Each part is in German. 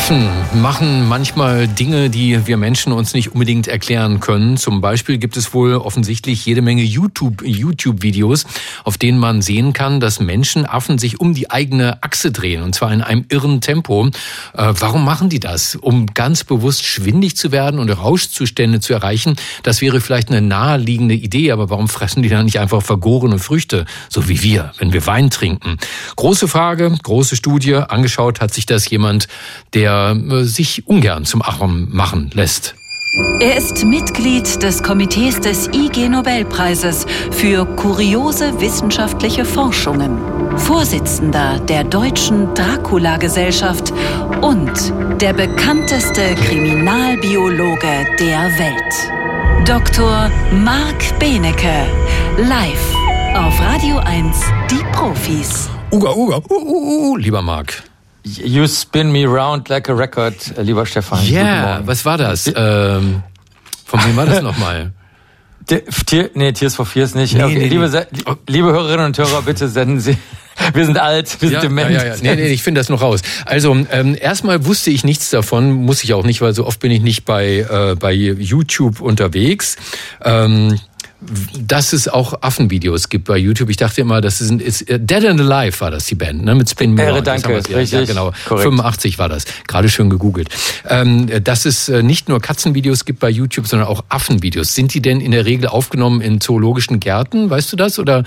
Affen machen manchmal Dinge, die wir Menschen uns nicht unbedingt erklären können. Zum Beispiel gibt es wohl offensichtlich jede Menge YouTube, YouTube-Videos, auf denen man sehen kann, dass Menschen Affen sich um die eigene Achse drehen, und zwar in einem irren Tempo. Äh, warum machen die das? Um ganz bewusst schwindig zu werden und Rauschzustände zu erreichen? Das wäre vielleicht eine naheliegende Idee, aber warum fressen die dann nicht einfach vergorene Früchte, so wie wir, wenn wir Wein trinken? Große Frage, große Studie. Angeschaut hat sich das jemand, der der äh, sich ungern zum Affen machen lässt. Er ist Mitglied des Komitees des IG Nobelpreises für kuriose wissenschaftliche Forschungen, Vorsitzender der Deutschen Dracula-Gesellschaft und der bekannteste Kriminalbiologe der Welt. Dr. Marc Benecke, live auf Radio 1, die Profis. Uga, uga, uh, uh, uh, lieber Marc. You spin me round like a record, äh, lieber Stefan. Ja, yeah, was war das? Ähm, von wem war das nochmal? Tier, nee, Tears for Fears nicht. Nee, okay, nee, liebe, nee. liebe Hörerinnen und Hörer, bitte senden Sie. Wir sind alt, wir sind ja, dement. Ja, ja, ja. Nee, nee, ich finde das noch raus. Also ähm, erstmal wusste ich nichts davon, muss ich auch nicht, weil so oft bin ich nicht bei, äh, bei YouTube unterwegs. Ähm, dass es auch Affenvideos gibt bei YouTube. Ich dachte immer, das ist, ist äh, Dead and Alive war das die Band, ne? Mit Spin Me Ehre, danke, richtig. Ja, genau. Korrekt. 85 war das. Gerade schön gegoogelt. Ähm, dass es äh, nicht nur Katzenvideos gibt bei YouTube, sondern auch Affenvideos. Sind die denn in der Regel aufgenommen in zoologischen Gärten, weißt du das, oder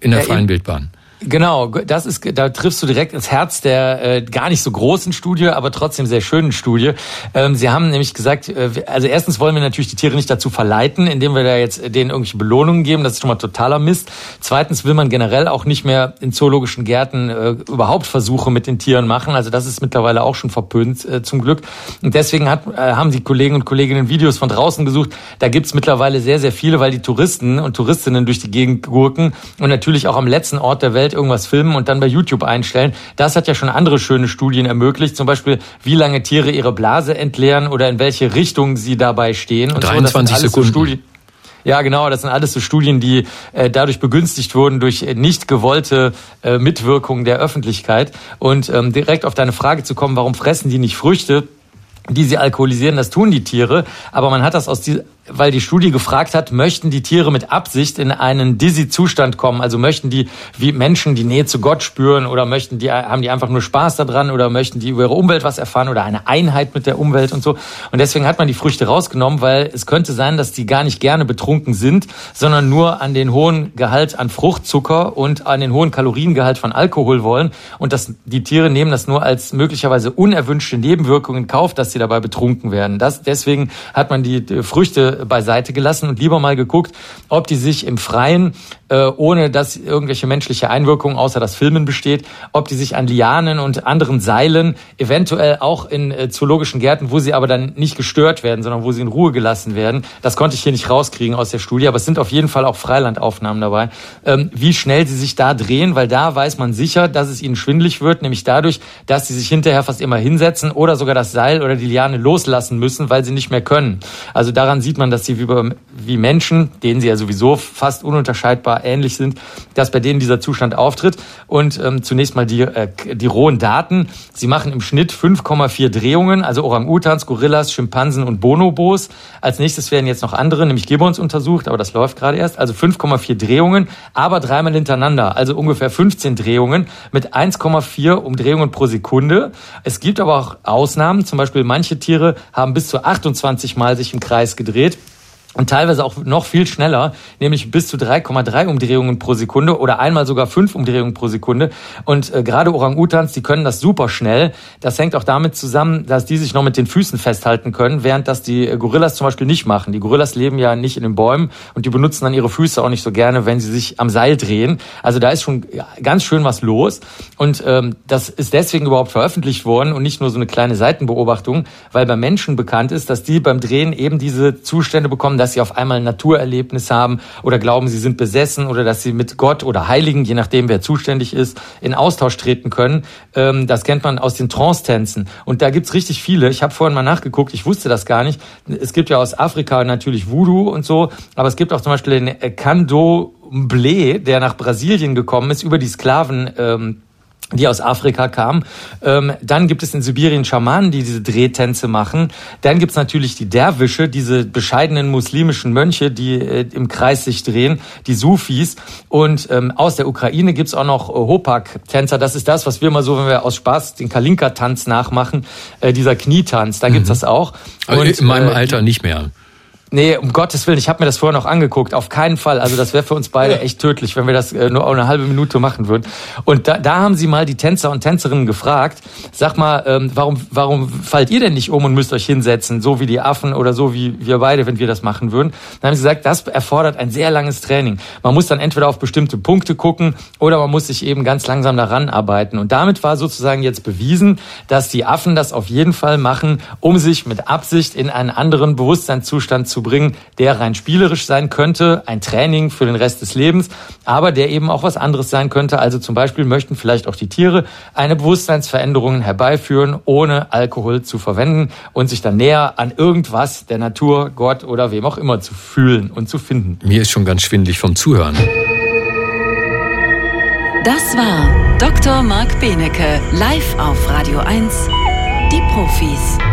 in der ja, freien Wildbahn? Genau, das ist, da triffst du direkt ins Herz der äh, gar nicht so großen Studie, aber trotzdem sehr schönen Studie. Ähm, sie haben nämlich gesagt, äh, also erstens wollen wir natürlich die Tiere nicht dazu verleiten, indem wir da jetzt denen irgendwelche Belohnungen geben. Das ist schon mal totaler Mist. Zweitens will man generell auch nicht mehr in zoologischen Gärten äh, überhaupt Versuche mit den Tieren machen. Also das ist mittlerweile auch schon verpönt äh, zum Glück. Und deswegen hat, äh, haben die Kollegen und Kolleginnen Videos von draußen gesucht. Da gibt's mittlerweile sehr, sehr viele, weil die Touristen und Touristinnen durch die Gegend gurken und natürlich auch am letzten Ort der Welt Welt irgendwas filmen und dann bei YouTube einstellen. Das hat ja schon andere schöne Studien ermöglicht, zum Beispiel wie lange Tiere ihre Blase entleeren oder in welche Richtung sie dabei stehen. Und 23 so, Sekunden. So ja, genau, das sind alles so Studien, die äh, dadurch begünstigt wurden durch äh, nicht gewollte äh, Mitwirkung der Öffentlichkeit. Und ähm, direkt auf deine Frage zu kommen, warum fressen die nicht Früchte? die sie alkoholisieren, das tun die Tiere, aber man hat das aus die, weil die Studie gefragt hat, möchten die Tiere mit Absicht in einen dizzy Zustand kommen? Also möchten die wie Menschen die Nähe zu Gott spüren oder möchten die, haben die einfach nur Spaß daran oder möchten die über ihre Umwelt was erfahren oder eine Einheit mit der Umwelt und so? Und deswegen hat man die Früchte rausgenommen, weil es könnte sein, dass die gar nicht gerne betrunken sind, sondern nur an den hohen Gehalt an Fruchtzucker und an den hohen Kaloriengehalt von Alkohol wollen. Und dass die Tiere nehmen das nur als möglicherweise unerwünschte Nebenwirkung in Kauf, dass sie dabei betrunken werden. Das, deswegen hat man die Früchte beiseite gelassen und lieber mal geguckt, ob die sich im Freien, äh, ohne dass irgendwelche menschliche Einwirkung außer das Filmen besteht, ob die sich an Lianen und anderen Seilen, eventuell auch in äh, zoologischen Gärten, wo sie aber dann nicht gestört werden, sondern wo sie in Ruhe gelassen werden. Das konnte ich hier nicht rauskriegen aus der Studie, aber es sind auf jeden Fall auch Freilandaufnahmen dabei, ähm, wie schnell sie sich da drehen, weil da weiß man sicher, dass es ihnen schwindlig wird, nämlich dadurch, dass sie sich hinterher fast immer hinsetzen oder sogar das Seil oder die Liane loslassen müssen, weil sie nicht mehr können. Also daran sieht man, dass sie wie, wie Menschen, denen sie ja sowieso fast ununterscheidbar ähnlich sind, dass bei denen dieser Zustand auftritt. Und ähm, zunächst mal die, äh, die rohen Daten. Sie machen im Schnitt 5,4 Drehungen, also Orang-Utans, Gorillas, Schimpansen und Bonobos. Als nächstes werden jetzt noch andere, nämlich Gibbons untersucht, aber das läuft gerade erst. Also 5,4 Drehungen, aber dreimal hintereinander, also ungefähr 15 Drehungen mit 1,4 Umdrehungen pro Sekunde. Es gibt aber auch Ausnahmen, zum Beispiel manche Tiere haben bis zu 28 Mal sich im Kreis gedreht und teilweise auch noch viel schneller, nämlich bis zu 3,3 Umdrehungen pro Sekunde oder einmal sogar 5 Umdrehungen pro Sekunde. Und äh, gerade Orang-Utans, die können das super schnell. Das hängt auch damit zusammen, dass die sich noch mit den Füßen festhalten können, während das die äh, Gorillas zum Beispiel nicht machen. Die Gorillas leben ja nicht in den Bäumen und die benutzen dann ihre Füße auch nicht so gerne, wenn sie sich am Seil drehen. Also da ist schon ganz schön was los. Und ähm, das ist deswegen überhaupt veröffentlicht worden und nicht nur so eine kleine Seitenbeobachtung, weil bei Menschen bekannt ist, dass die beim Drehen eben diese Zustände bekommen, dass sie auf einmal ein Naturerlebnis haben oder glauben, sie sind besessen oder dass sie mit Gott oder Heiligen, je nachdem wer zuständig ist, in Austausch treten können. Ähm, das kennt man aus den Trance-Tänzen. Und da gibt's richtig viele. Ich habe vorhin mal nachgeguckt, ich wusste das gar nicht. Es gibt ja aus Afrika natürlich Voodoo und so, aber es gibt auch zum Beispiel den Kando Mble, der nach Brasilien gekommen ist, über die Sklaven. Ähm, die aus Afrika kamen. Ähm, dann gibt es in Sibirien Schamanen, die diese Drehtänze machen. Dann gibt's natürlich die Derwische, diese bescheidenen muslimischen Mönche, die äh, im Kreis sich drehen, die Sufis. Und ähm, aus der Ukraine gibt's auch noch äh, Hopak-Tänzer. Das ist das, was wir mal so, wenn wir aus Spaß den Kalinka-Tanz nachmachen, äh, dieser Knietanz. Da gibt's mhm. das auch. Und, in meinem äh, Alter nicht mehr. Nee, um Gottes Willen, ich habe mir das vorher noch angeguckt. Auf keinen Fall. Also das wäre für uns beide echt tödlich, wenn wir das äh, nur eine halbe Minute machen würden. Und da, da haben sie mal die Tänzer und Tänzerinnen gefragt, sag mal, ähm, warum, warum fallt ihr denn nicht um und müsst euch hinsetzen, so wie die Affen oder so wie wir beide, wenn wir das machen würden? Dann haben sie gesagt, das erfordert ein sehr langes Training. Man muss dann entweder auf bestimmte Punkte gucken oder man muss sich eben ganz langsam daran arbeiten. Und damit war sozusagen jetzt bewiesen, dass die Affen das auf jeden Fall machen, um sich mit Absicht in einen anderen Bewusstseinszustand zu bringen, der rein spielerisch sein könnte, ein Training für den Rest des Lebens, aber der eben auch was anderes sein könnte. Also zum Beispiel möchten vielleicht auch die Tiere eine Bewusstseinsveränderung herbeiführen, ohne Alkohol zu verwenden und sich dann näher an irgendwas der Natur, Gott oder wem auch immer zu fühlen und zu finden. Mir ist schon ganz schwindlig vom Zuhören. Das war Dr. Marc Benecke live auf Radio 1. Die Profis.